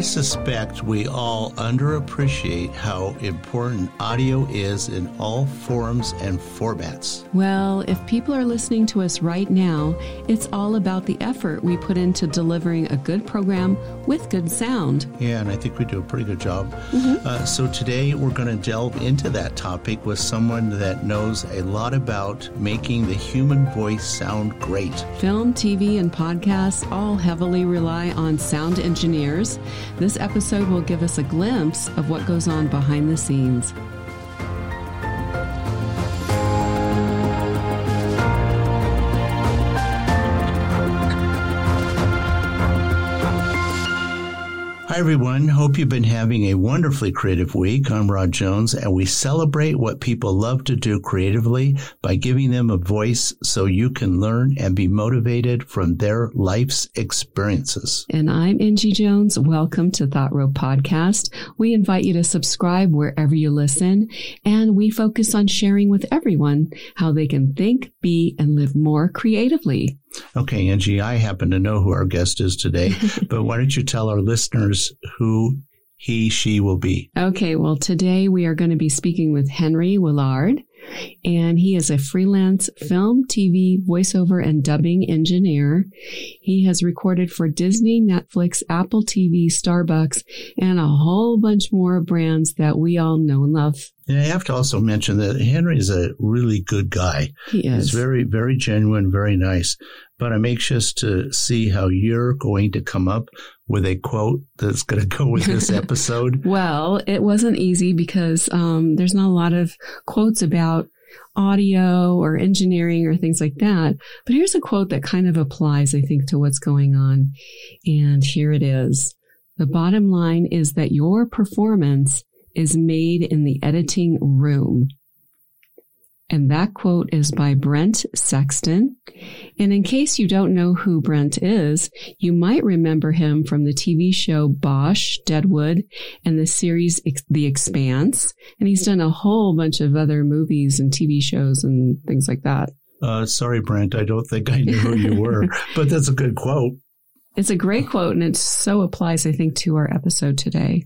I suspect we all underappreciate how important audio is in all forms and formats. Well, if people are listening to us right now, it's all about the effort we put into delivering a good program with good sound. Yeah, and I think we do a pretty good job. Mm-hmm. Uh, so today we're going to delve into that topic with someone that knows a lot about making the human voice sound great. Film, TV, and podcasts all heavily rely on sound engineers. This episode will give us a glimpse of what goes on behind the scenes. Hi, everyone. Hope you've been having a wonderfully creative week. I'm Rod Jones, and we celebrate what people love to do creatively by giving them a voice so you can learn and be motivated from their life's experiences. And I'm Angie Jones. Welcome to Thought Road Podcast. We invite you to subscribe wherever you listen, and we focus on sharing with everyone how they can think, be, and live more creatively. Okay, Angie, I happen to know who our guest is today, but why don't you tell our listeners who he, she will be? Okay, well, today we are going to be speaking with Henry Willard and he is a freelance film, TV, voiceover, and dubbing engineer. He has recorded for Disney, Netflix, Apple TV, Starbucks, and a whole bunch more brands that we all know and love. And I have to also mention that Henry is a really good guy. He is. He's very, very genuine, very nice. But I'm anxious to see how you're going to come up with a quote that's going to go with this episode. well, it wasn't easy because um, there's not a lot of quotes about audio or engineering or things like that. But here's a quote that kind of applies, I think, to what's going on. And here it is. The bottom line is that your performance is made in the editing room. And that quote is by Brent Sexton. And in case you don't know who Brent is, you might remember him from the TV show Bosch, Deadwood, and the series The Expanse. And he's done a whole bunch of other movies and TV shows and things like that. Uh, sorry, Brent. I don't think I knew who you were, but that's a good quote. It's a great quote, and it so applies, I think, to our episode today.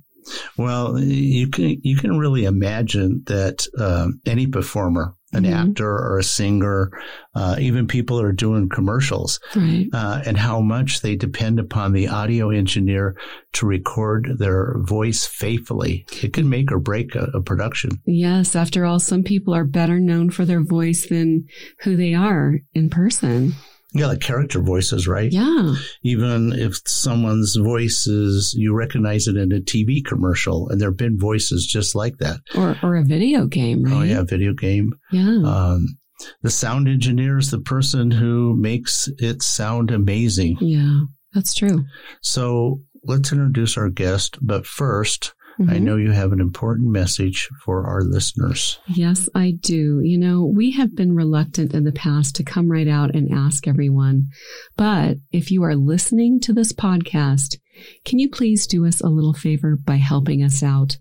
Well, you can you can really imagine that um, any performer an mm-hmm. actor or a singer, uh, even people who are doing commercials, right. uh, and how much they depend upon the audio engineer to record their voice faithfully. It can make or break a, a production. Yes. After all, some people are better known for their voice than who they are in person. Yeah, like character voices, right? Yeah. Even if someone's voice is, you recognize it in a TV commercial, and there have been voices just like that. Or, or a video game, right? Oh, yeah, video game. Yeah. Um, the sound engineer is the person who makes it sound amazing. Yeah, that's true. So let's introduce our guest. But first, Mm-hmm. I know you have an important message for our listeners. Yes, I do. You know, we have been reluctant in the past to come right out and ask everyone. But if you are listening to this podcast, can you please do us a little favor by helping us out?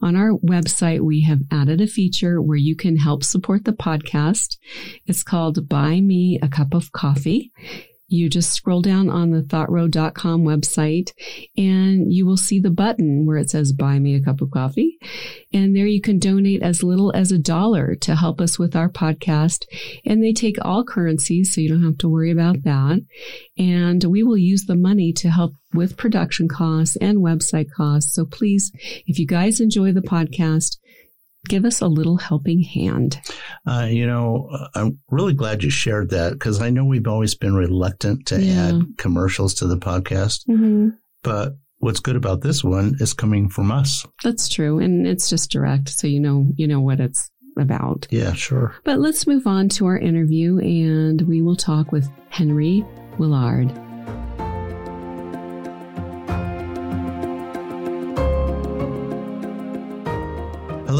On our website, we have added a feature where you can help support the podcast. It's called Buy Me a Cup of Coffee you just scroll down on the thoughtroad.com website and you will see the button where it says buy me a cup of coffee. And there you can donate as little as a dollar to help us with our podcast. And they take all currencies, so you don't have to worry about that. And we will use the money to help with production costs and website costs. So please, if you guys enjoy the podcast, give us a little helping hand. Uh, you know, I'm really glad you shared that because I know we've always been reluctant to yeah. add commercials to the podcast. Mm-hmm. But what's good about this one is coming from us. That's true, and it's just direct, so you know you know what it's about. Yeah, sure. But let's move on to our interview, and we will talk with Henry Willard.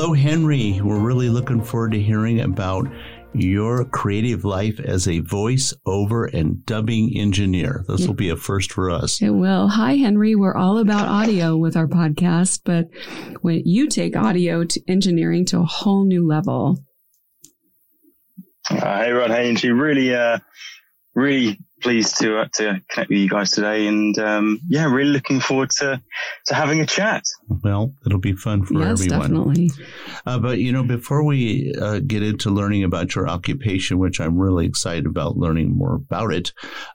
Hello, Henry. We're really looking forward to hearing about your creative life as a voice over and dubbing engineer. This will be a first for us. It will. Hi, Henry. We're all about audio with our podcast, but when you take audio to engineering to a whole new level. Uh, hey, Rod. Hey, Angie. Really, uh, really pleased to uh, to connect with you guys today, and um, yeah, really looking forward to to having a chat. Well, it'll be fun for yes, everyone. definitely. Uh, but you know, before we uh, get into learning about your occupation, which I'm really excited about learning more about it,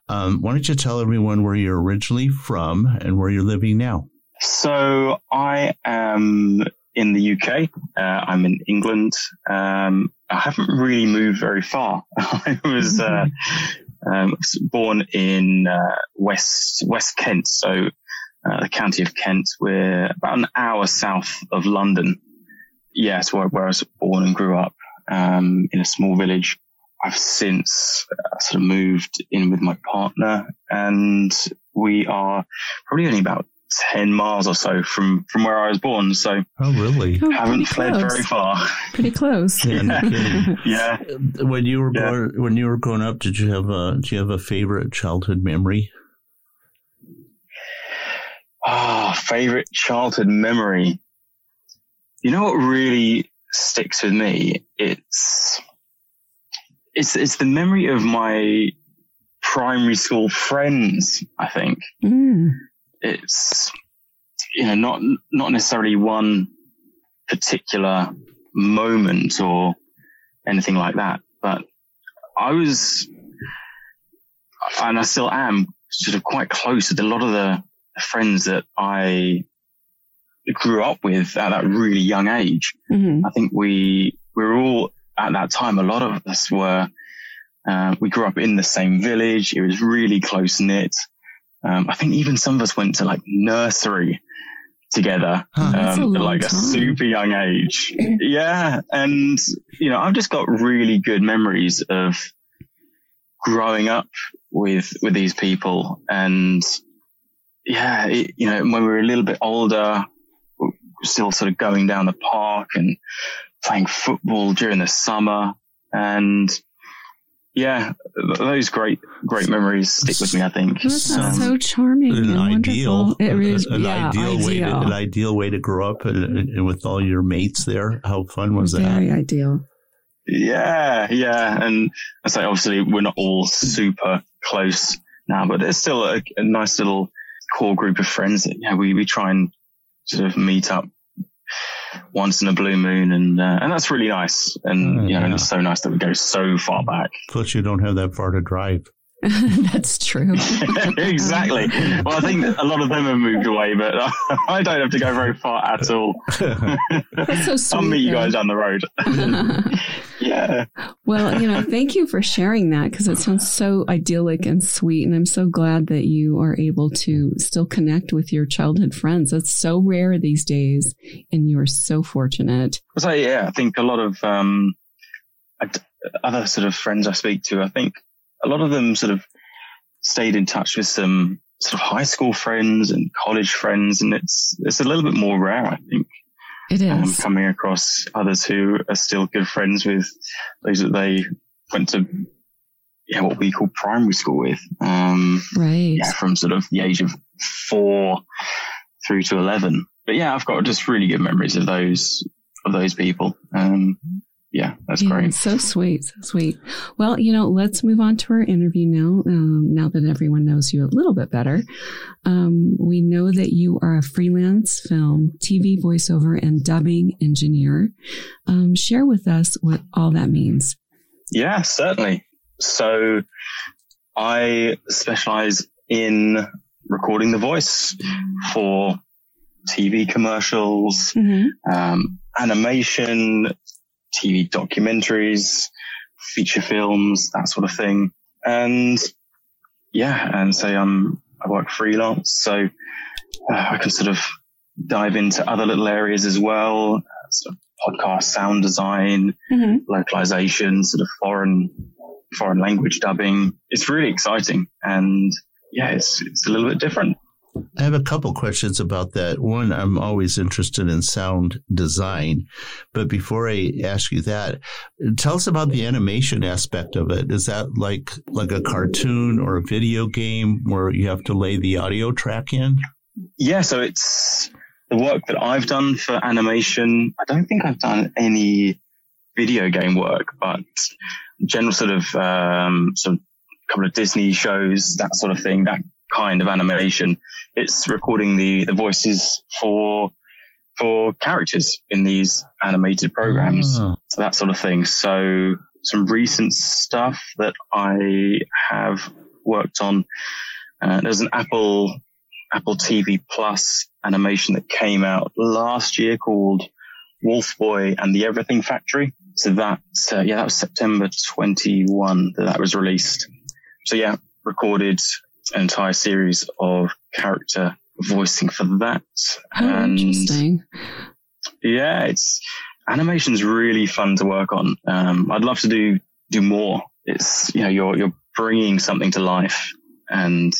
um, why don't you tell everyone where you're originally from and where you're living now? So I am in the UK. Uh, I'm in England. Um, I haven't really moved very far. I was uh, um, born in uh, West West Kent, so uh, the county of Kent. We're about an hour south of London. Yes, where, where I was born and grew up um, in a small village. I've since uh, sort of moved in with my partner, and we are probably only about 10 miles or so from, from where I was born. So, oh, really? Oh, haven't fled close. very far. Pretty close. Yeah, no. Yeah. When you were Yeah. born, when you were growing up, did you have a do you have a favorite childhood memory? Ah, favorite childhood memory. You know what really sticks with me? It's, it's, it's the memory of my primary school friends, I think. Mm. It's you know not not necessarily one particular moment or anything like that but i was and i still am sort of quite close with a lot of the friends that i grew up with at that really young age hmm I think we we were all at that time. A lot of us were. Uh, we grew up in the same village. It was really close knit. Um, I think even some of us went to like nursery together, Huh. Um, at like a time. super young age. yeah, and you know, I've just got really good memories of growing up with with these people, and yeah, it, you know, when we were a little bit older, still sort of going down the park and playing football during the summer, and yeah, those great great memories stick with me. I think. That sounds Um, so charming An and ideal, wonderful. It is, an yeah, ideal, way to, an ideal way to grow up and, and with all your mates there. How fun was that? Very ideal. Yeah, yeah, and I say obviously we're not all super close now, but there's still a, a nice little core group of friends that yeah we we try and sort of meet up once in a blue moon, and uh, and that's really nice, and Oh, you know, yeah. it's so nice that we go so far back. Plus, you don't have that far to drive. That's true. exactly. Well, I think a lot of them have moved away, but I don't have to go very far at all. That's so sweet. I'll meet you guys down the road. yeah. well, you know, thank you for sharing that because it sounds so idyllic and sweet. And I'm so glad that you are able to still connect with your childhood friends. That's so rare these days. And you are so fortunate. So yeah, I think a lot of um, other sort of friends I speak to, I think a lot of them sort of stayed in touch with some sort of high school friends and college friends, and it's it's a little bit more rare, I think, It um, coming across others who are still good friends with those that they went to. Yeah, what we call primary school with, um, right. yeah, from sort of the age of four through to 11. But yeah, I've got just really good memories of those, of those people. Um, yeah, that's Yeah, great. So sweet, so sweet. Well, you know, let's move on to our interview now. Um, now that everyone knows you a little bit better, um, we know that you are a freelance film, TV voiceover, and dubbing engineer. Um, share with us what all that means. Yeah, certainly. So I specialize in recording the voice for TV commercials, um, animation, TV documentaries, feature films, that sort of thing. And yeah, and so um, I work freelance, so uh, I can sort of dive into other little areas as well, uh, sort of podcast sound design, Mm-hmm. localization, sort of foreign foreign language dubbing. It's really exciting, and yeah, it's it's a little bit different. I have a couple questions about that. One, I'm always interested in sound design, but before I ask you that, tell us about the animation aspect of it. Is that like like a cartoon or a video game where you have to lay the audio track in? Yeah, so it's the work that I've done for animation. I don't think I've done any video game work, but general sort of um, sort of couple of Disney shows, that sort of thing, that kind of animation. It's recording the, the voices for, for characters in these animated programs. Oh. So that sort of thing. So some recent stuff that I have worked on. Uh, there's an Apple, Apple TV Plus animation that came out last year called Wolfboy and the Everything Factory. So that, uh, yeah, that was September 21 that that was released. So yeah, recorded an entire series of character voicing for that. Oh, and interesting. Yeah, it's animation's really fun to work on. Um, I'd love to do do more. It's you know you're you're bringing something to life, and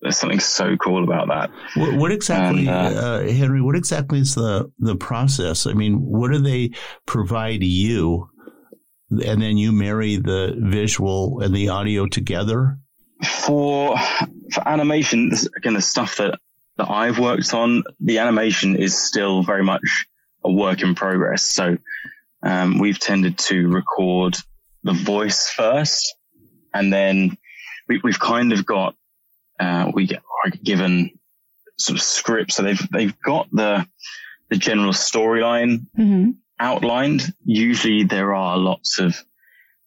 there's something so cool about that. What, what exactly, and, uh, uh, Henry? What exactly is the the process? I mean, what do they provide you, and then you marry the visual and the audio together? For for animation, again, the stuff that that I've worked on, the animation is still very much a work in progress. So um, we've tended to record the voice first, and then we, have kind of got uh, we get given sort of scripts. So they've they've got the the general storyline mm-hmm. outlined. Usually there are lots of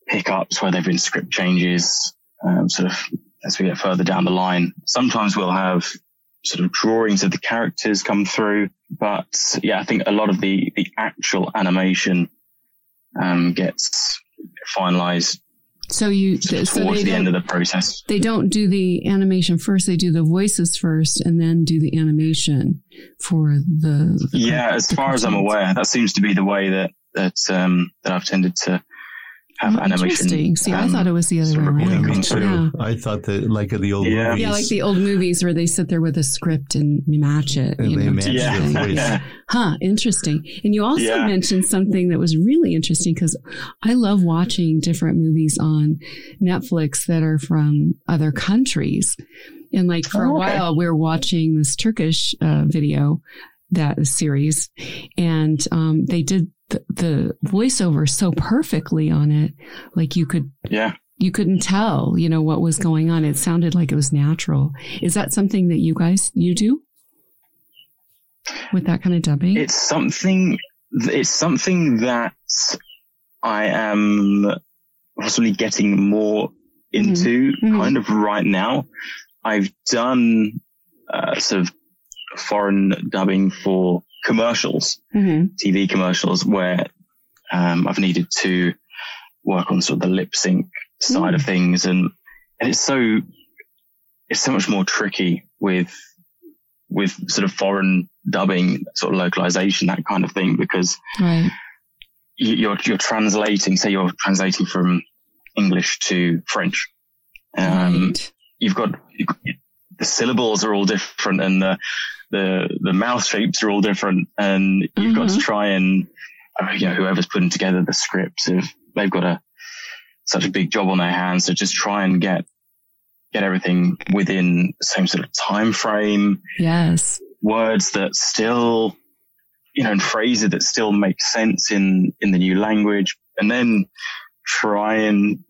hiccups where there've been script changes, um, sort of as we get further down the line. Sometimes we'll have sort of drawings of the characters come through, but yeah, I think a lot of the the actual animation um, gets finalized so you towards so the end of the process. They don't do the animation first; they do the voices first, and then do the animation for the. the yeah, as far as I'm aware, that seems to be the way that that um, that I've tended to have oh, animation. Interesting. See, um, I thought it was the other way around. Yeah. I thought that like the old yeah. movies. Yeah, like the old movies where they sit there with a script and match it. And you they know, match yeah. yeah. Huh, interesting. And you also yeah. mentioned something that was really interesting because I love watching different movies on Netflix that are from other countries. And like for oh, a while, we are watching this Turkish uh, video that series, and um, they did the, the voiceover so perfectly on it. Like you could, yeah, you couldn't tell, you know, what was going on. It sounded like it was natural. Is that something that you guys, you do with that kind of dubbing? It's something, it's something that I am possibly getting more into mm-hmm. mm-hmm. kind of right now. I've done uh, sort of foreign dubbing for commercials, mm-hmm. TV commercials, where um, I've needed to work on sort of the lip sync side mm. of things, and and it's so it's so much more tricky with with sort of foreign dubbing, sort of localization, that kind of thing, because right. you're you're translating. Say you're translating from English to French. Um, right. You've got, you've got the syllables are all different, and the the the mouth shapes are all different, and you've mm-hmm. got to mm-hmm. try and uh, you know whoever's putting together the scripts, if they've got a such a big job on their hands, so just try and get get everything within the same sort of time frame. Yes, words that still you know, and phrases that still make sense in in the new language, and then try and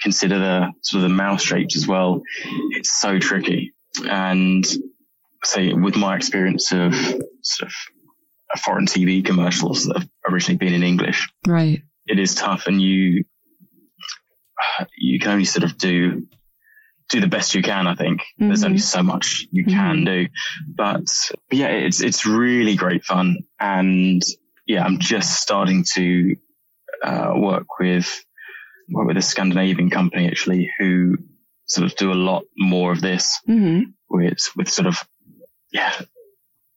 consider the sort of the mouth shapes as well. It's so tricky. And say with my experience of sort of foreign TV commercials that have originally been in English, right? It is tough, and you you can only sort of do do the best you can. I think mm-hmm. there's only so much you mm-hmm. can do, but, but yeah, it's it's really great fun, and yeah, I'm just starting to uh, work with work with a Scandinavian company actually who sort of do a lot more of this mm-hmm. with with sort of yeah,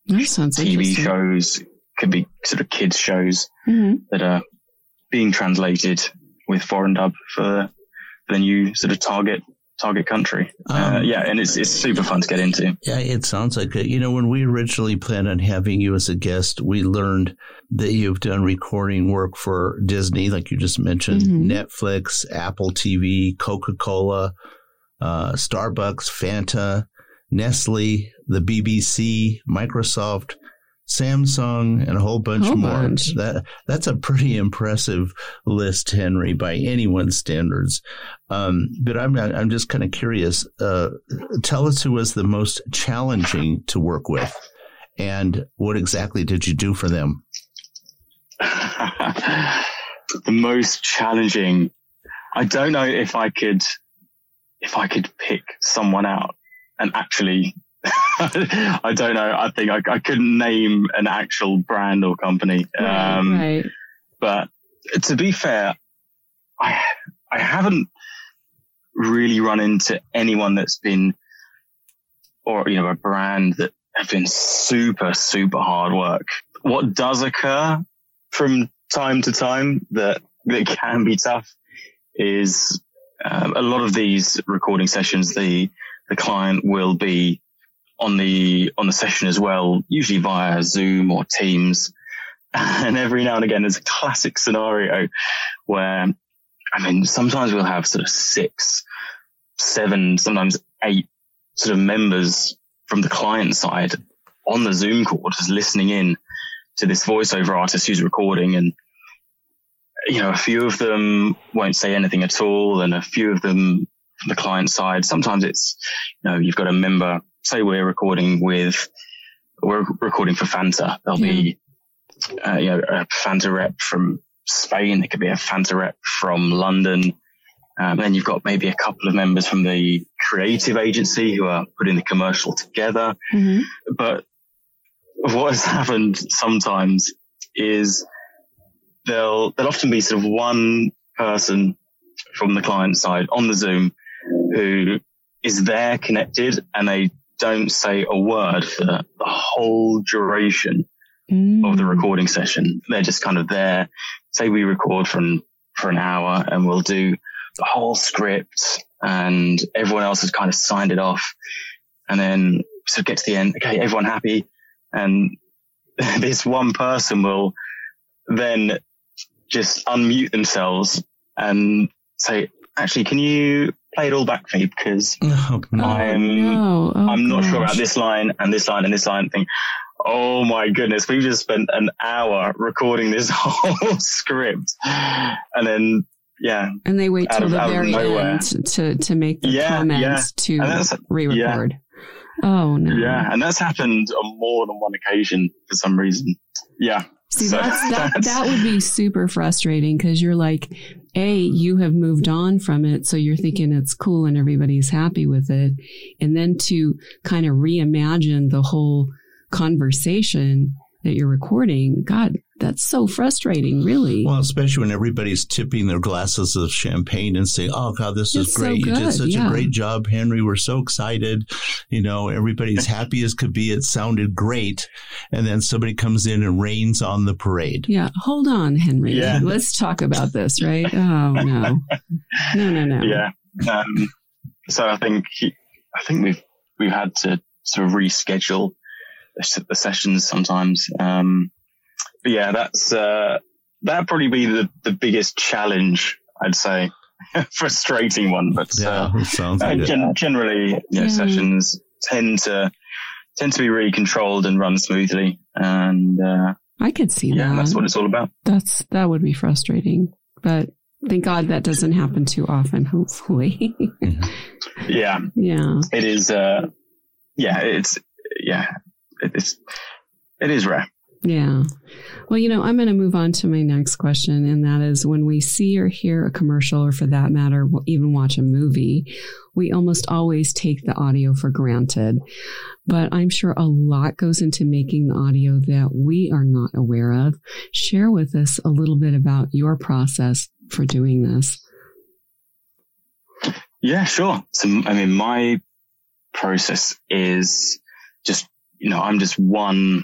that sounds TV shows could be sort of kids shows mm-hmm. that are being translated with foreign dub for the new sort of target target country. Uh, um, uh, yeah, and it's it's super fun to get into. Yeah, it sounds like it. You know, when we originally planned on having you as a guest, we learned that you've done recording work for Disney, like you just mentioned, mm-hmm. Netflix, Apple TV, Coca Cola, uh, Starbucks, Fanta, Nestle, the BBC, Microsoft, Samsung, and a whole bunch Whole more. bunch. That that's a pretty impressive list, Henry, by anyone's standards. Um, but I'm I'm just kind of curious. Uh, tell us who was the most challenging to work with, and what exactly did you do for them? the most challenging. I don't know if I could, if I could pick someone out and actually, I don't know. I think I, I couldn't name an actual brand or company. Um, right. But to be fair, I, I haven't really run into anyone that's been, or, you know, a brand that have been super, super hard work. What does occur from time to time that, that can be tough is um, a lot of these recording sessions, the, the client will be on the, on the session as well, usually via Zoom or Teams. And every now and again, there's a classic scenario where, I mean, sometimes we'll have sort of six, seven, sometimes eight sort of members from the client side on the Zoom call, just listening in to this voiceover artist who's recording. And, you know, a few of them won't say anything at all. And a few of them from the client side, sometimes it's, you know, you've got a member, say we're recording with, we're recording for Fanta. There'll be, uh, you know, a Fanta rep from Spain. It could be a Fanta rep from London. Um, then you've got maybe a couple of members from the creative agency who are putting the commercial together. Mhm. But what has happened sometimes is there'll, there'll often be sort of one person from the client side on the Zoom who is there connected and they don't say a word for the whole duration of the Mm. recording session. They're just kind of there. Say we record for an, for an hour and we'll do the whole script and everyone else has kind of signed it off. And then so get to the end. Okay. Everyone happy. And this one person will then just unmute themselves and say, actually, can you play it all back for me? Because Oh, no. Oh, I'm- no. Oh, I'm not sure about this line and this line and this line thing. Oh my goodness, we just spent an hour recording this whole script. And then, yeah, And they wait till of- the very end to to make the Yeah, comments yeah. to re-record. Oh no. yeah. And that's happened on more than one occasion for some reason. Yeah. See, So that's, that, that's- that would be super frustrating because you're like, A, you have moved on from it. So you're mm-hmm. thinking it's cool and everybody's happy with it. And then to kind of reimagine the whole conversation that you're recording, God, that's so frustrating, really. Well, especially when everybody's tipping their glasses of champagne and saying, "Oh God, this is It's so great! you did such yeah. a great job, Henry. We're so excited. You know, everybody's happy as could be. It sounded great." And then somebody comes in and rains on the parade. yeah. Hold on, Henry. Yeah. Let's talk about this, right? Oh, no. No, no, no. Yeah. Um, so I think, I think we've, we've had to sort of reschedule the, sessions sometimes. Um, but yeah, that's, uh, that'd probably be the, the biggest challenge, I'd say. Frustrating one, but, uh, Yeah, it sounds uh, gen- generally, you know, Yeah. sessions tend to, tend to be really controlled and run smoothly. And, uh, I could see yeah, that. that's what it's all about. That's that would be frustrating, but thank God that doesn't happen too often. Hopefully, Yeah. yeah, It is, uh, yeah, it's, yeah, it's, it is rare. Yeah. Well, you know, I'm going to move on to my next question, and that is when we see or hear a commercial, or for that matter, w- even watch a movie, we almost always take the audio for granted. But I'm sure a lot goes into making the audio that we are not aware of. Share with us a little bit about your process for doing this. Yeah, sure. So, I mean, my process is just, you know, I'm just one,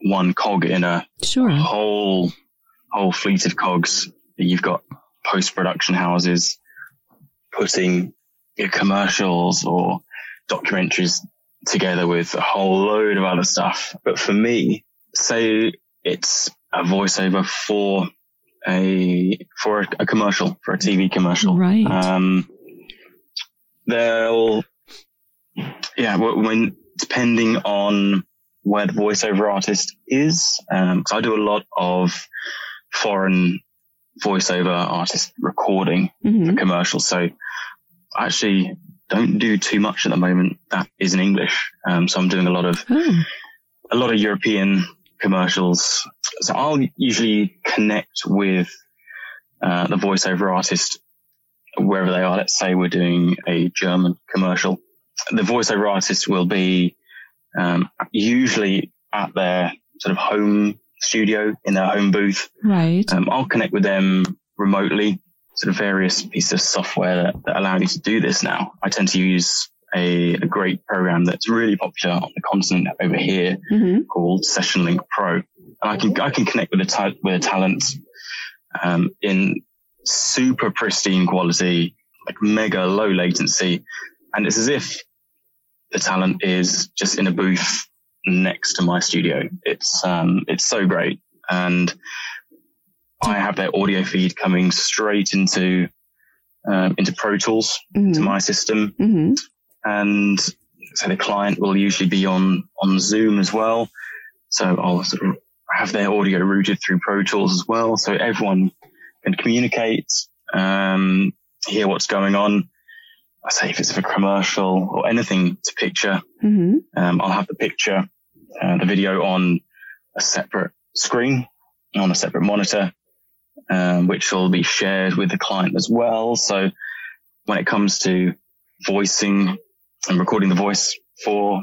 one cog in a Sure. whole, whole fleet of cogs. You've got post production houses putting your commercials or documentaries together with a whole load of other stuff. But for me, say it's a voiceover for a, for a, a commercial, for a TV commercial. Right. Um, they'll, yeah, when depending on where the voiceover artist is. Um, I do a lot of foreign voiceover artist recording Mhm. for commercials. So I actually don't do too much at the moment that is in English. Um, so I'm doing a lot of, Oh, a lot of European commercials. So I'll usually connect with, uh, the voiceover artist wherever they are. Let's say we're doing a German commercial. The voiceover artist will be, um, usually at their sort of home studio in their home booth. right. Um, I'll connect with them remotely, sort of various pieces of software that, that allow you to do this now. I tend to use a, a great program that's really popular on the continent over here hmm called Session Link Pro. And I can, I can connect with a, ta- with a talent, um, in super pristine quality, like mega low latency. And it's as if the talent is just in a booth next to my studio. It's, um, it's so great. And I have their audio feed coming straight into, um, into Pro Tools, hmm to my system hmm and so the client will usually be on on Zoom as well. So I'll sort of have their audio routed through Pro Tools as well, so everyone can communicate, um, hear what's going on. I say if it's a commercial or anything to picture, hmm um, I'll have the picture, uh, the video on a separate screen, on a separate monitor, um, which will be shared with the client as well. So when it comes to voicing and recording the voice for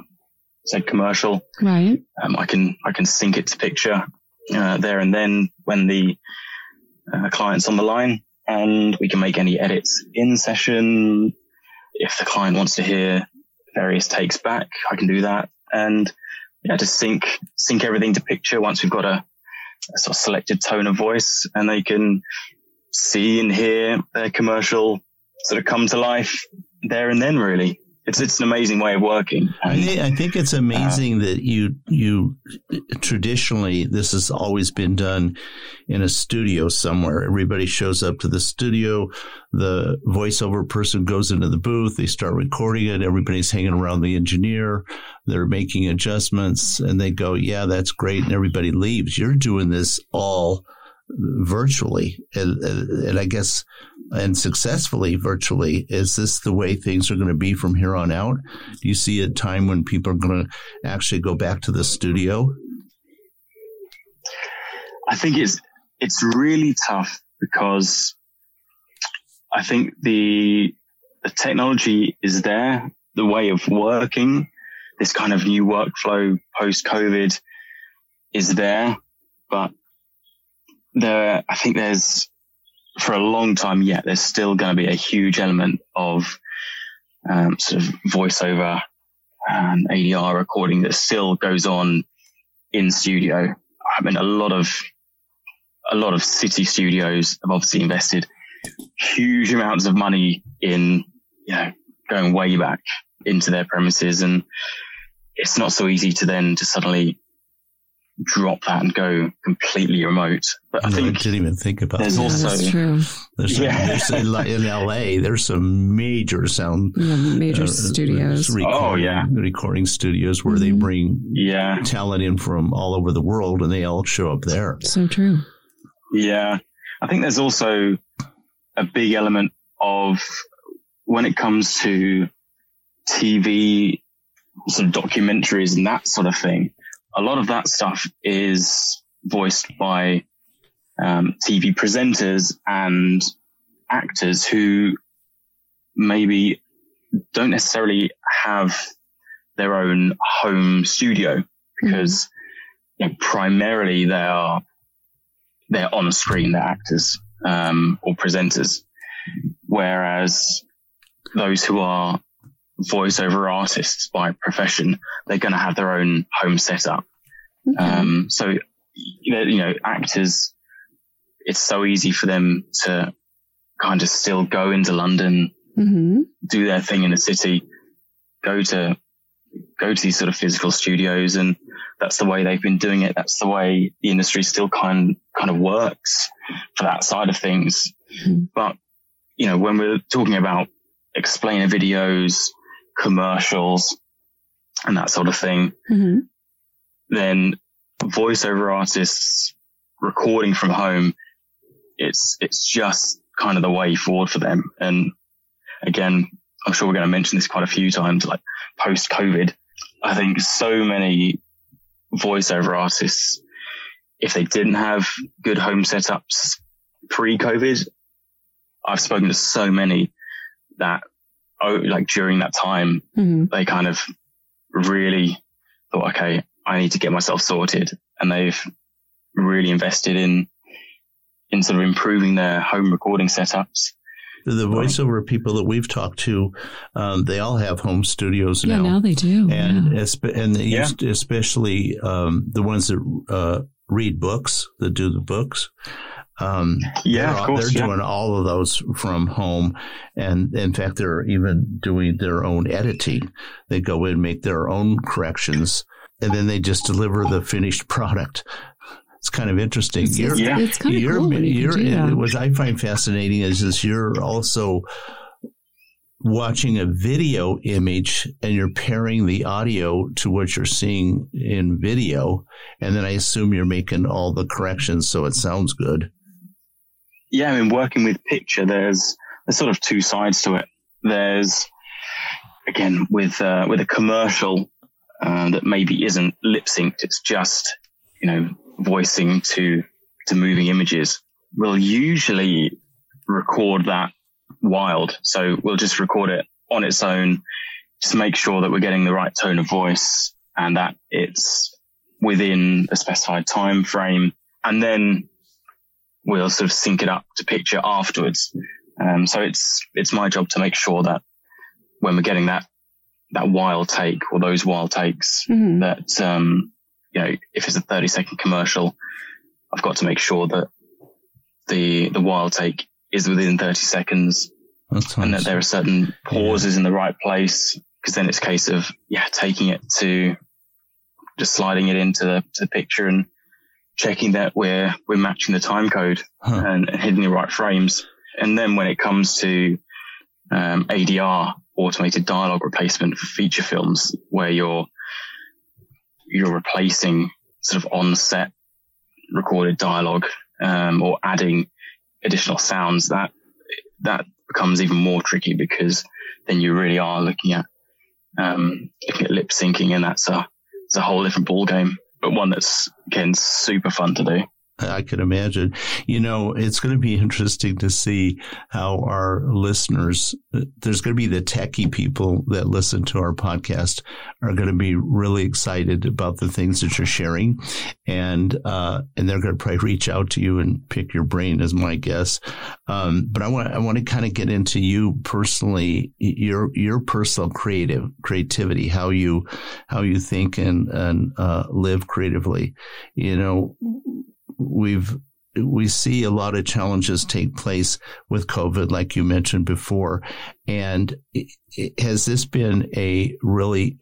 said commercial, Right. um, I can I can sync it to picture uh, there and then when the uh, client's on the line, and we can make any edits in session. If the client wants to hear various takes back, I can do that, and yeah, just sync sync everything to picture once we've got a, a sort of selected tone of voice, and they can see and hear their commercial sort of come to life there and then. Really, it's it's an amazing way of working. I think, I think it's amazing uh, that you you traditionally this has always been done in a studio somewhere. Everybody shows up to the studio, the voiceover person goes into the booth, they start recording it, everybody's hanging around the engineer, they're making adjustments, and they go, "Yeah, that's great," and everybody leaves. You're doing this all virtually, and, and I guess and successfully virtually. Is this the way things are going to be from here on out? Do you see a time when people are going to actually go back to the studio? I think it's it's really tough because I think the the technology is there, the way of working, this kind of new workflow post COVID is there, but there I think there's for a long time yet there's still going to be a huge element of um, sort of voiceover and ADR recording that still goes on in studio. I mean, a lot of a lot of city studios have obviously invested huge amounts of money in, you know, going way back into their premises. And it's not so easy to then to suddenly drop that and go completely remote. But I No, think didn't even think about there's that. Also- that's true. There's some, Yeah. there's in, like, in LA, there's some major sound Yeah, major uh, studios. recording- Oh, yeah. recording studios where they Mhm. bring yeah, talent in from all over the world, and they all show up there. So true. yeah. I think there's also a big element of when it comes to TV sort of documentaries and that sort of thing. A lot of that stuff is voiced by um, TV presenters and actors who maybe don't necessarily have their own home studio because you know, primarily they are they're on screen, they're actors um, or presenters, whereas those who are voiceover artists by profession, they're going to have their own home setup. Okay. Um, so, you know, you know, actors, it's so easy for them to kind of still go into London, hmm do their thing in the city, go to, go to these sort of physical studios. And that's the way they've been doing it. That's the way the industry still kind, kind of works for that side of things. Mhm. But, you know, when we're talking about explainer videos, commercials and that sort of thing, hmm then voiceover artists recording from home, it's, it's just kind of the way forward for them. And again, I'm sure we're going to mention this quite a few times, like post COVID. I think so many voiceover artists, if they didn't have good home setups pre COVID, I've spoken to so many that, oh, like during that time, mm-hmm. they kind of really thought, okay, I need to get myself sorted. And they've really invested in, in sort of improving their home recording setups. The voiceover people that we've talked to, um, they all have home studios now. Yeah, now they do. And yeah. espe- and yeah. especially um, the ones that uh, read books, that do the books. Um, yeah, they're, course, they're yeah. doing all of those from home, and in fact, they're even doing their own editing. They go in, make their own corrections, and then they just deliver the finished product. It's kind of interesting. It's, you're, yeah. it's kind of cool when you do that. What I find fascinating is, is you're also watching a video image and you're pairing the audio to what you're seeing in video. And then I assume you're making all the corrections so it sounds good. Yeah, I mean, working with picture, there's, there's sort of two sides to it. There's, again, with, uh, with a commercial, uh, that maybe isn't lip synced. It's just, you know, voicing to, to moving images. We'll usually record that wild. So we'll just record it on its own, just make sure that we're getting the right tone of voice and that it's within a specified time frame. And then we'll sort of sync it up to picture afterwards. Um, so it's, it's my job to make sure that when we're getting that, that wild take or those wild takes mm-hmm. that, um, you know, if it's a 30 second commercial, I've got to make sure that the, the wild take is within 30 seconds nice. and that there are certain pauses yeah. in the right place. Cause then it's a case of, yeah, taking it to just sliding it into the, to the picture and checking that we're, we're matching the time code huh. and, and, hitting the right frames. And then when it comes to, um, ADR, automated dialogue replacement for feature films where you're, you're replacing sort of on set recorded dialogue, um, or adding additional sounds, that that becomes even more tricky because then you really are looking at um, looking at lip syncing, and that's a it's a whole different ball game, but one that's again super fun to do. I can imagine. You know, it's going to be interesting to see how our listeners, there's going to be the techie people that listen to our podcast are going to be really excited about the things that you're sharing. And, uh, and they're going to probably reach out to you and pick your brain is my guess. Um, but I want, I want to kind of get into you personally, your, your personal creative creativity, how you, how you think and, and, uh, live creatively. You know, we've we see a lot of challenges take place with COVID, like you mentioned before. And has this been a really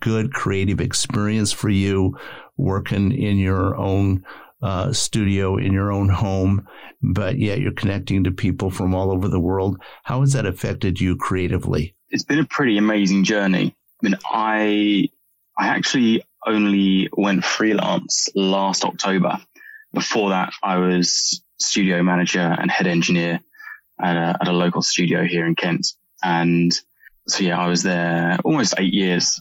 good creative experience for you working in your own uh, studio, in your own home, but yet you're connecting to people from all over the world? How has that affected you creatively? It's been a pretty amazing journey. I mean, I, I actually only went freelance last October before that, I was studio manager and head engineer at a, at a local studio here in Kent. And so, yeah, I was there almost eight years.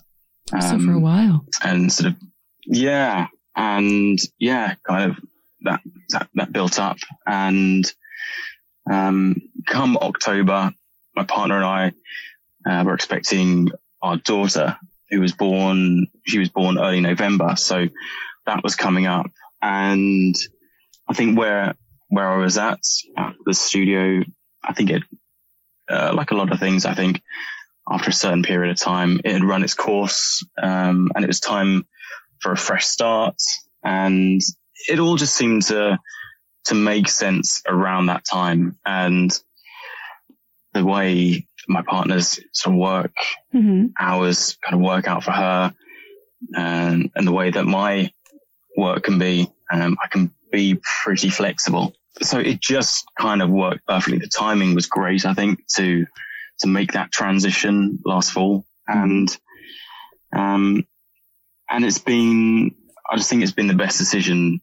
Um, so for a while. And sort of, yeah. And yeah, kind of that, that, that built up. And, um, come October, my partner and I, uh, were expecting our daughter who was born, she was born early November. So that was coming up. And I think where, where I was at, at the studio, I think it, uh, like a lot of things, I think after a certain period of time, it had run its course, um, and it was time for a fresh start. And it all just seemed to, to make sense around that time. And the way my partner's sort of work mm-hmm. hours kind of work out for her and, and the way that my work can be um, I can be pretty flexible. So it just kind of worked perfectly. The timing was great, I think, to, to make that transition last fall. And, um, and it's been, I just think it's been the best decision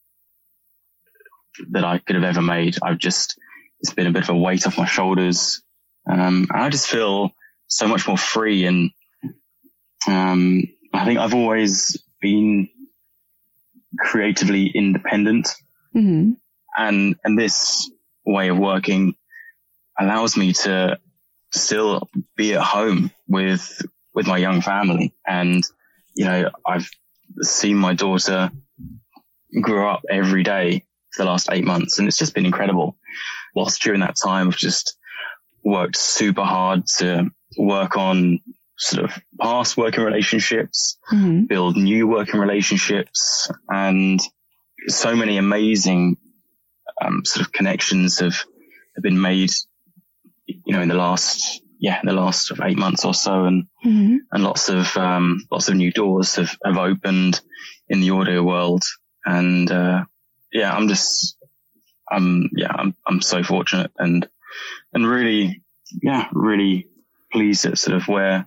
that I could have ever made. I've just, it's been a bit of a weight off my shoulders. Um, and I just feel so much more free. And, um, I think I've always been creatively independent. Mm-hmm. And, and this way of working allows me to still be at home with, with my young family. And, you know, I've seen my daughter grow up every day for the last eight months and it's just been incredible. Whilst during that time, I've just worked super hard to work on sort of past working relationships, Mm-hmm. build new working relationships and so many amazing um, sort of connections have, have been made, you know, in the last, yeah, in the last sort of eight months or so. And, Mm-hmm. and lots of, um, lots of new doors have, have opened in the audio world. And, uh, yeah, I'm just, I'm, yeah, I'm, I'm so fortunate and, and really, yeah, really pleased at sort of where,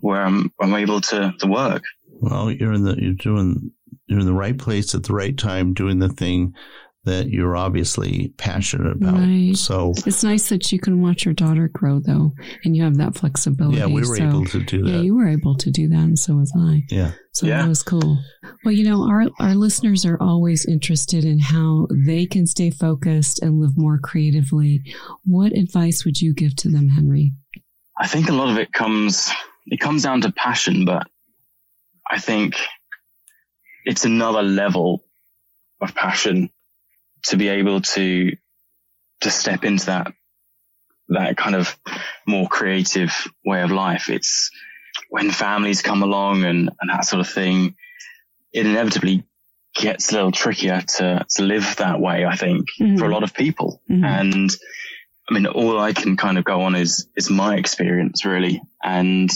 where I'm, I'm able to, to work. Well, you're in the you're doing you're in the right place at the right time, doing the thing that you're obviously passionate about. Right. So It's nice that you can watch your daughter grow, though, and you have that flexibility. yeah, we were so, able to do that. Yeah, you were able to do that, and so was I. Yeah. So Yeah. that was cool. Well, you know, our our listeners are always interested in how they can stay focused and live more creatively. What advice would you give to them, Henry? I think a lot of it comes, it comes down to passion, but I think it's another level of passion to be able to, to step into that, that kind of more creative way of life. It's when families come along and, and that sort of thing, it inevitably gets a little trickier to, to live that way, I think, Mhm. for a lot of people. Mhm. And I mean, all I can kind of go on is, is my experience really. And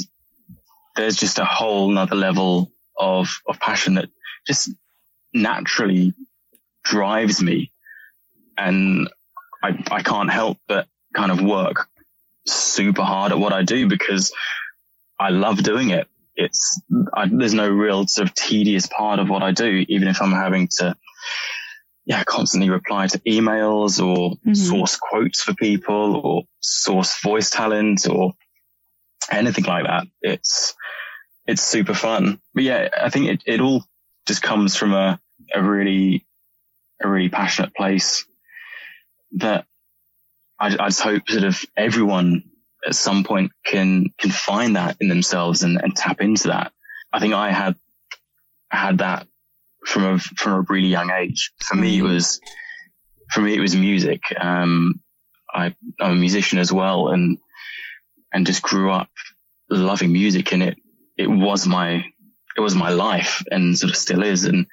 there's just a whole nother level of, of passion that just naturally drives me. And I, I can't help but kind of work super hard at what I do because I love doing it. It's, I, there's no real sort of tedious part of what I do, even if I'm having to, yeah, constantly reply to emails or Mhm. source quotes for people or source voice talent or anything like that. It's, it's super fun. But yeah, I think it, it all just comes from a, a really, a really passionate place that I, I just hope sort of everyone at some point can, can find that in themselves and, and tap into that. I think I had, had that from a, from a really young age. For me, it was, for me, it was music. Um, I, I'm a musician as well and, and just grew up loving music and it, it was my, it was my life and sort of still is. And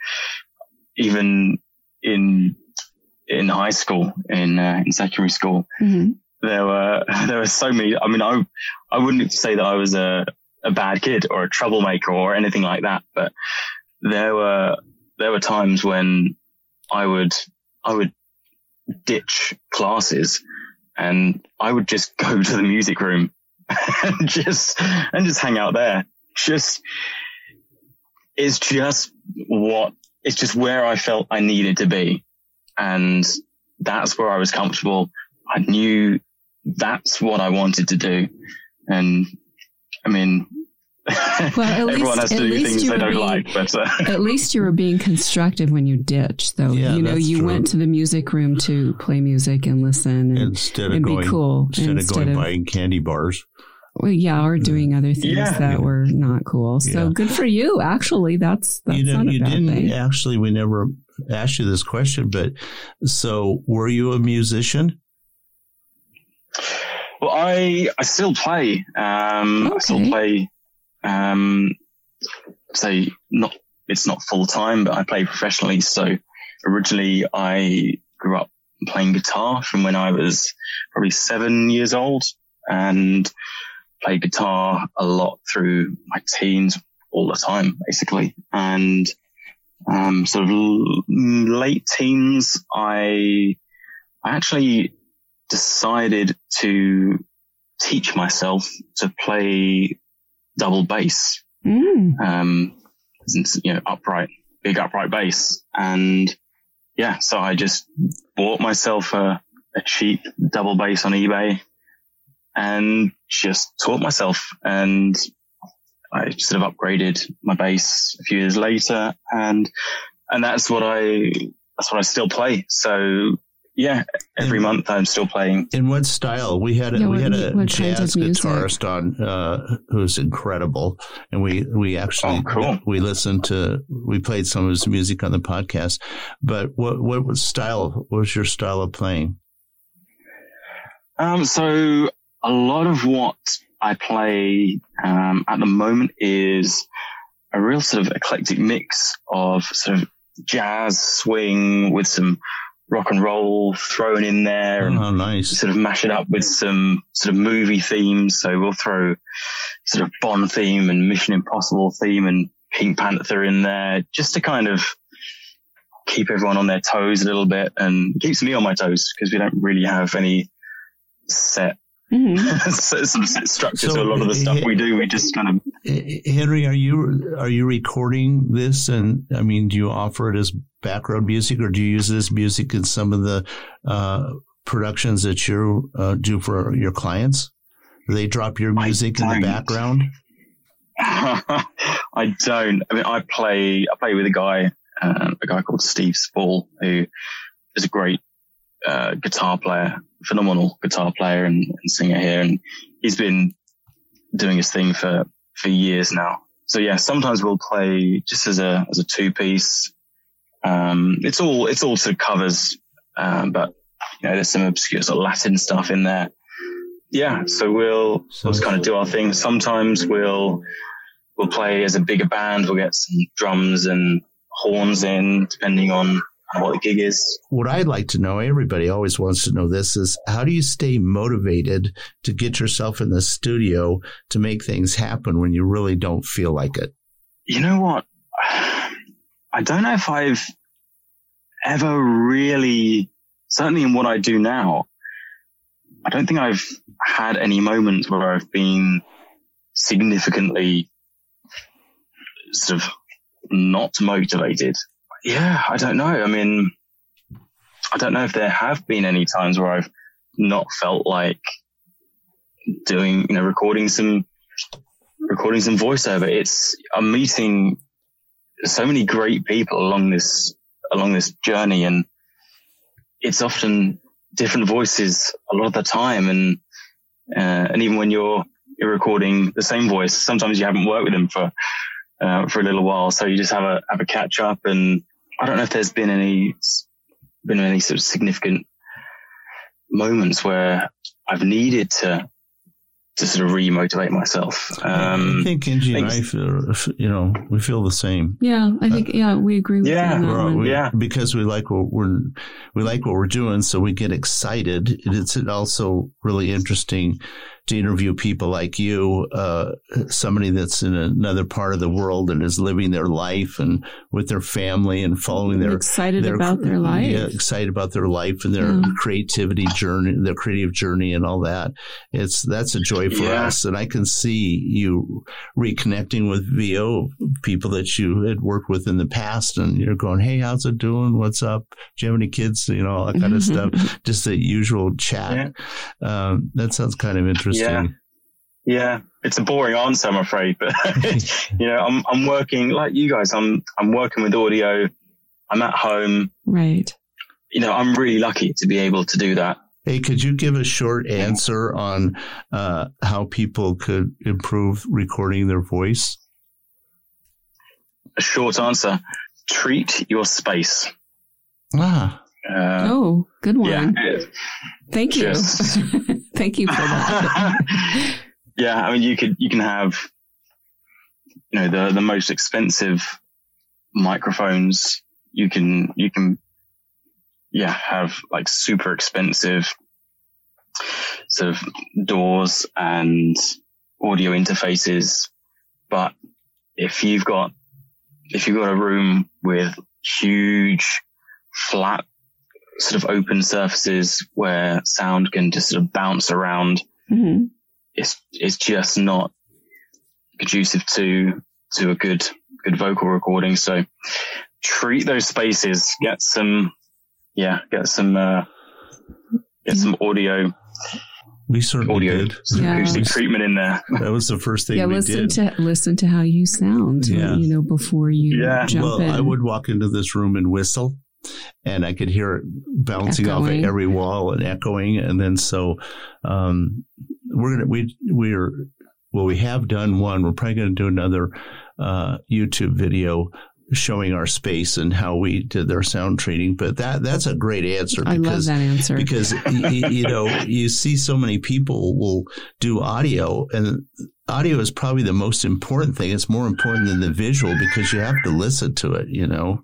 even in, in high school, in, uh, in secondary school, Mm-hmm. there were, there were so many, I mean, I, I wouldn't say that I was a, a bad kid or a troublemaker or anything like that, but there were, there were times when I would, I would ditch classes and I would just go to the music room and just, and just hang out there. Just, it's just what, it's just where I felt I needed to be. And that's where I was comfortable. I knew that's what I wanted to do. And I mean, at everyone least- has to at do least things you they were don't being- like, but uh, At least you were being constructive when you ditched, though. Yeah, you know, you true. went to the music room to play music and listen and, Instead of and be going cool instead, of going of buying candy bars. well, yeah, or doing other things Yeah. that were not cool. So Yeah. good for you. Actually, that's that's you know, not a you bad didn't thing. actually. We never asked you this question, but so were you a musician? Well, I I still play. Um, I still play. Um, say not it's not full time, but I play professionally. So originally, I grew up playing guitar from when I was probably seven years old, and played guitar a lot through my teens, all the time, basically. And um, sort of l- late teens, I I actually decided to teach myself to play double bass. Mm. Um, you know, upright, big upright bass. And yeah, so I just bought myself a, a cheap double bass on eBay and just taught myself and I sort of upgraded my bass a few years later and, and that's what I, that's what I still play. So yeah, every in, month I'm still playing. In what style? We had a, yeah, we had a jazz guitarist on uh, who's incredible, and we we actually oh, cool. we listened to we played some of his music on the podcast. But what what was style? What was your style of playing? Um, so a lot of what I play um, at the moment is a real sort of eclectic mix of sort of jazz swing with some rock and roll thrown in there and oh, nice. sort of mash it up with some sort of movie themes. So we'll throw sort of Bond theme and Mission Impossible theme and Pink Panther in there just to kind of keep everyone on their toes a little bit and keeps me on my toes because we don't really have any set Mm-hmm. structure so, to a lot of the stuff we do. We just kind of. Henry, are you are you recording this? And I mean, do you offer it as background music, or do you use this music in some of the uh, productions that you uh, do for your clients? Do they drop your music in the background? I don't. I mean, I play. I play with a guy, um, a guy called Steve Spall, who is a great uh, guitar player, phenomenal guitar player and, and, singer here. And he's been doing his thing for, for years now. So yeah, sometimes we'll play just as a, as a two piece. Um, it's all, it's all sort of covers. Um, but you know, there's some obscure sort of Latin stuff in there. Yeah. So we'll, so, we'll just kind of do our thing. Sometimes we'll, we'll play as a bigger band. We'll get some drums and horns in depending on what the gig is. What I'd like to know, everybody always wants to know this, is how do you stay motivated to get yourself in the studio to make things happen when you really don't feel like it? You know what? I don't know if I've ever really, certainly in what I do now, I don't think I've had any moments where I've been significantly sort of not motivated yeah, I don't know. I mean, I don't know if there have been any times where I've not felt like doing, you know, recording some, recording some voiceover. It's, I'm meeting so many great people along this, along this journey and it's often different voices a lot of the time. And, uh, and even when you're, you're recording the same voice, sometimes you haven't worked with them for, uh, for a little while. So you just have a, have a catch up and, I don't know if there's been any been any sort of significant moments where I've needed to to sort of remotivate myself. Um, I think Angie and I feel, you know, we feel the same. Yeah, I think, uh, yeah, we agree with yeah, that. We, yeah, because we like what we're, we like what we're doing. So we get excited. It's also really interesting to interview people like you, uh, somebody that's in another part of the world and is living their life and with their family and following their excited their, about their life, yeah, excited about their life and their yeah. creativity journey, their creative journey, and all that. It's that's a joy for yeah. us, and I can see you reconnecting with VO people that you had worked with in the past, and you're going, "Hey, how's it doing? What's up? Do you have any kids? You know, all that kind of stuff. Just the usual chat. Yeah. Um, that sounds kind of interesting." Interesting. Yeah. yeah. It's a boring answer, I'm afraid, but you know, I'm, I'm working like you guys. I'm, I'm working with audio. I'm at home. Right. You know, I'm really lucky to be able to do that. Hey, could you give a short answer on uh, how people could improve recording their voice? A short answer: treat your space. Ah. Uh, oh, good one. Yeah, Thank you. Thank you for that. yeah, I mean, you could you can have you know the the most expensive microphones. You can you can yeah have like super expensive sort of DAWs and audio interfaces, but if you've got if you've got a room with huge flat sort of open surfaces where sound can just sort of bounce around. Mm-hmm. It's it's just not conducive to to a good good vocal recording. So treat those spaces, get some, yeah, get some, uh, get some audio We certainly audio did. some Yeah. acoustic treatment in there. That was the first thing yeah, we listen did. to listen to how you sound. Yeah. You know, before you Yeah. jump well, in. I would walk into this room and whistle, and I could hear it bouncing off of every wall and echoing. And then so um, we're gonna we we're well we have done one. We're probably going to do another uh, YouTube video showing our space and how we did their sound treating. But that that's a great answer I love because that answer. because y- y- you know you see so many people will do audio and audio is probably the most important thing it's more important than the visual because you have to listen to it you know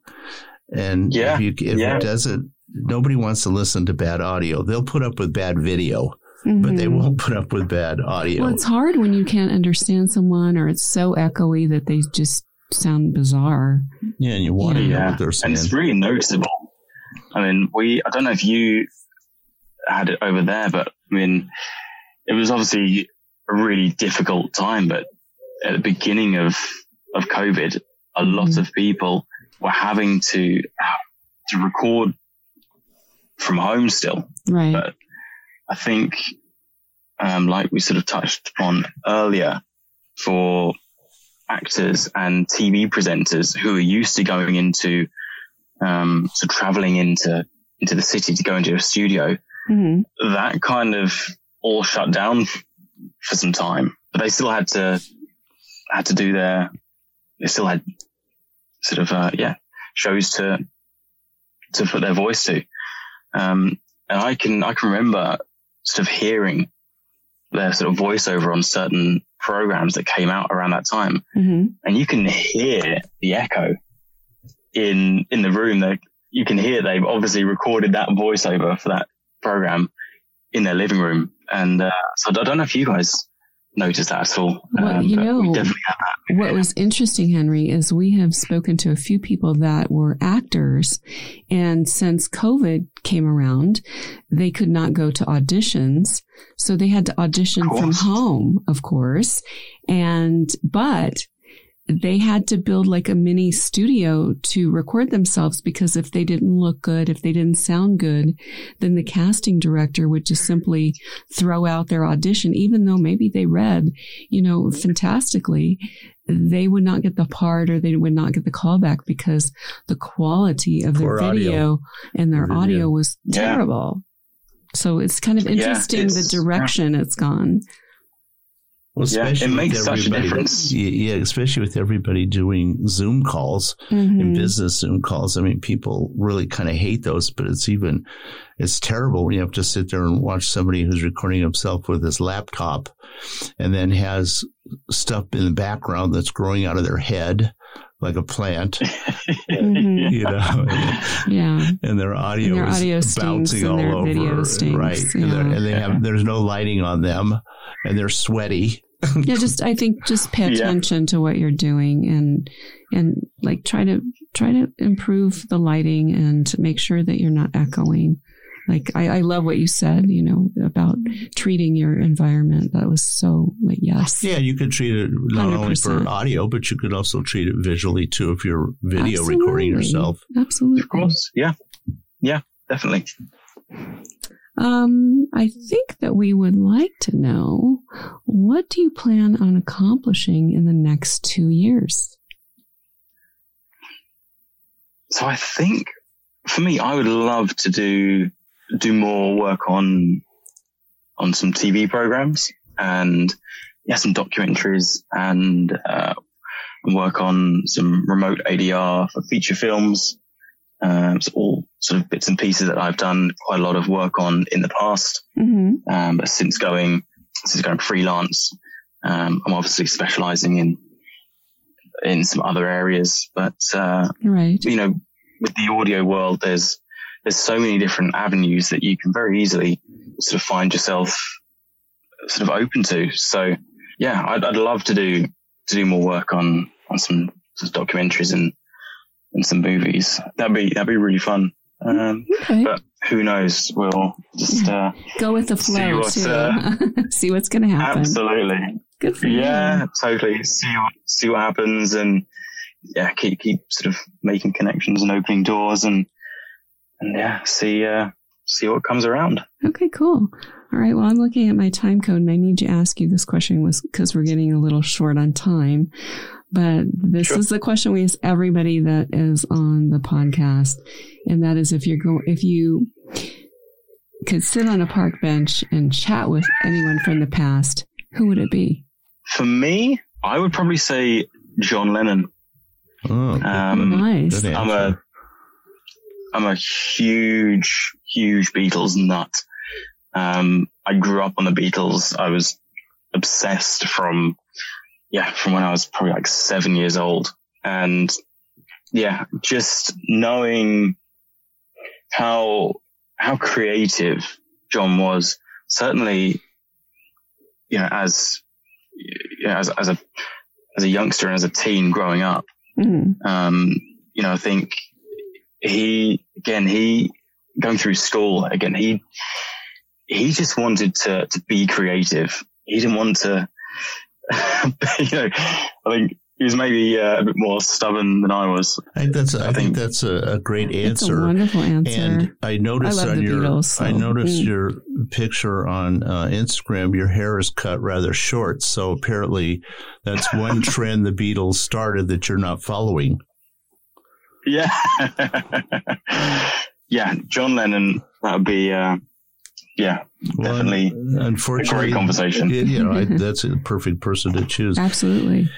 and Yeah, if, you, if yeah. it doesn't nobody wants to listen to bad audio they'll put up with bad video but they Mhm. won't put up with bad audio Well, it's hard when you can't understand someone or it's so echoey that they just sound bizarre. yeah and you want to Yeah. know Yeah, what they're and saying it's really noticeable. I mean, we, I don't know if you had it over there, but I mean, it was obviously a really difficult time, but at the beginning of, of COVID, a lot Mhm. of people were having to, to record from home still. Right. But I think, um, like we sort of touched upon earlier, for actors and TV presenters who are used to going into, um, so traveling into, into the city to go into a studio, Mhm. that kind of all shut down for some time, but they still had to, had to do their, they still had sort of, uh, yeah, shows to, to put their voice to. Um, and I can, I can remember sort of hearing their sort of voiceover on certain programs that came out around that time. Mhm. And you can hear the echo in, in the room that you can hear they've obviously recorded that voiceover for that program in their living room. And, uh, so I don't know if you guys noticed that at all. Well, um, you but we know, that. What was interesting, Henry, is we have spoken to a few people that were actors. And since COVID came around, they could not go to auditions. So they had to audition from home, of course. And, but they had to build like a mini studio to record themselves because if they didn't look good, if they didn't sound good, then the casting director would just simply throw out their audition, even though maybe they read, you know, fantastically, they would not get the part or they would not get the callback because the quality of their Poor audio. video and their Video. audio was Yeah. terrible. So it's kind of Yeah, interesting the it's- direction it's gone. Well, Yeah, it makes such a everybody- difference. Yeah, yeah, especially with everybody doing Zoom calls. Mhm. in business Zoom calls. I mean, people really kind of hate those, but it's even, it's terrible when you have to sit there and watch somebody who's recording himself with his laptop and then has stuff in the background that's growing out of their head like a plant, Mhm. you know, Yeah. and their audio And their is audio stinks bouncing all their over. video stinks, right. And, and they have, there's no lighting on them and they're sweaty. yeah just i think just pay Yeah. attention to what you're doing and and like try to try to improve the lighting and make sure that you're not echoing like I, I love what you said you know about treating your environment that was so like yes Yeah, you could treat it not only for audio, but you could also treat it visually too if you're video Absolutely. recording yourself. absolutely Of course. Yeah. Yeah, definitely. Um i think that we would like to know what do you plan on accomplishing in the next two years So I think for me, I would love to do do more work on on some TV programs and yeah, some documentaries and uh, work on some remote ADR for feature films. Um, it's all sort of bits and pieces that I've done quite a lot of work on in the past. mm-hmm. Um, but since going since going freelance, um, I'm obviously specializing in in some other areas, but uh, right you know, with the audio world, there's there's so many different avenues that you can very easily sort of find yourself sort of open to. So yeah, I'd, I'd love to do to do more work on on some sort of documentaries and and some movies. That'd be that'd be really fun. Um, okay but who knows? We'll just uh, go with the See flow what's, too. uh, See what's going to happen. absolutely, Good for you. yeah, totally. See what see what happens, and yeah, keep keep sort of making connections and opening doors and and yeah, see uh, see what comes around. Okay, cool. All right. Well, I'm looking at my time code and I need to ask you this question was because we're getting a little short on time. But this sure. is the question we ask everybody that is on the podcast. And that is if you're going, if you could sit on a park bench and chat with anyone from the past, who would it be? For me, I would probably say John Lennon. Oh, um, nice. I'm a I'm a huge, huge Beatles nut. Um, I grew up on the Beatles. I was obsessed from, yeah, from when I was probably like seven years old. And yeah, just knowing how, how creative John was, certainly, you know, as, you know, as, as a, as a youngster and as a teen growing up, mm. um, you know, I think he, again, he, going through school, again, he, he just wanted to, to be creative. He didn't want to, you know, I think he was maybe uh, a bit more stubborn than I was. I think that's, I, I think, think, that's a, a, great answer. a wonderful answer. And I noticed I on your, Beatles, so. I noticed mm. your picture on uh, Instagram. Your hair is cut rather short, so apparently that's one trend the Beatles started that you're not following. Yeah, yeah. John Lennon. That would be. Uh, yeah, well, definitely. Unfortunately, a great conversation. You know, I, that's a perfect person to choose. Absolutely.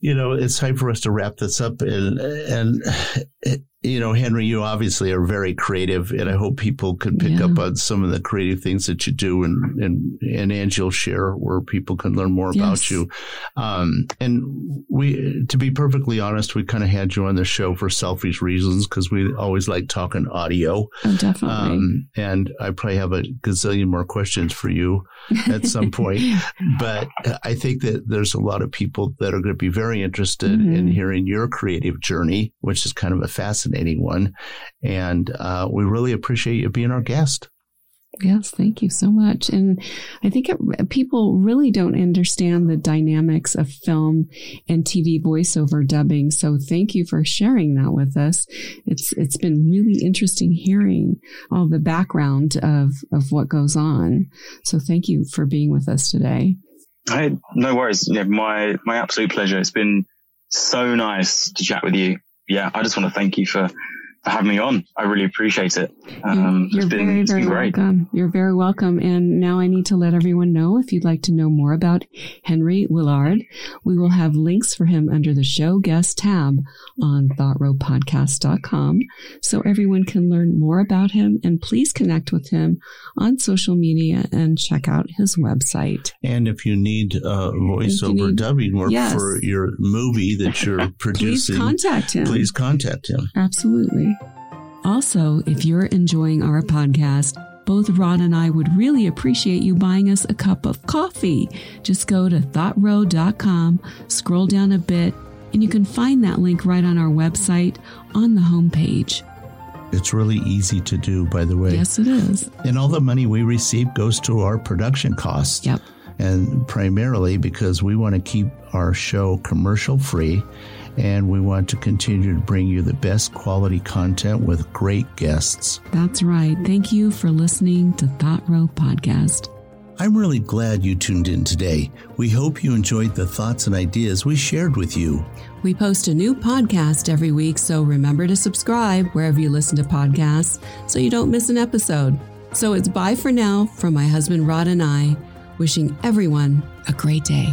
You know, it's time for us to wrap this up, and and you know, Henry, you obviously are very creative, and I hope people can pick yeah. up on some of the creative things that you do, and and and Angel share where people can learn more yes. about you. Um, and we, to be perfectly honest, we kind of had you on the show for selfish reasons because we always like talking audio. Oh, definitely. Um, and I probably have a gazillion more questions for you at some point, but I think that there's a lot of people that are going to be very interested mm-hmm. in hearing your creative journey, which is kind of a fascinating fascinating one. And uh, we really appreciate you being our guest. Yes, thank you so much. And I think it, people really don't understand the dynamics of film and TV voiceover dubbing. So thank you for sharing that with us. It's it's been really interesting hearing all the background of of what goes on. So thank you for being with us today. Hey, no worries. Yeah, my my absolute pleasure. It's been so nice to chat with you yeah, I just want to thank you for having me on. I really appreciate it. Um, You're been, very, very welcome. You're very welcome. And now I need to let everyone know if you'd like to know more about Henry Willard, we will have links for him under the show guest tab on thoughtrowpodcast.com so everyone can learn more about him. And please connect with him on social media and check out his website. And if you need uh, voiceover need, dubbing work yes. for your movie that you're producing, please contact him. Please contact him. Absolutely. Also, if you're enjoying our podcast, both Rod and I would really appreciate you buying us a cup of coffee. Just go to thoughtrow.com, scroll down a bit, and you can find that link right on our website on the homepage. It's really easy to do, by the way. Yes, it is. And all the money we receive goes to our production costs. Yep. And primarily because we want to keep our show commercial free and we want to continue to bring you the best quality content with great guests. That's right. Thank you for listening to Thought Row Podcast. I'm really glad you tuned in today. We hope you enjoyed the thoughts and ideas we shared with you. We post a new podcast every week, so remember to subscribe wherever you listen to podcasts so you don't miss an episode. So it's bye for now from my husband Rod and I, wishing everyone a great day.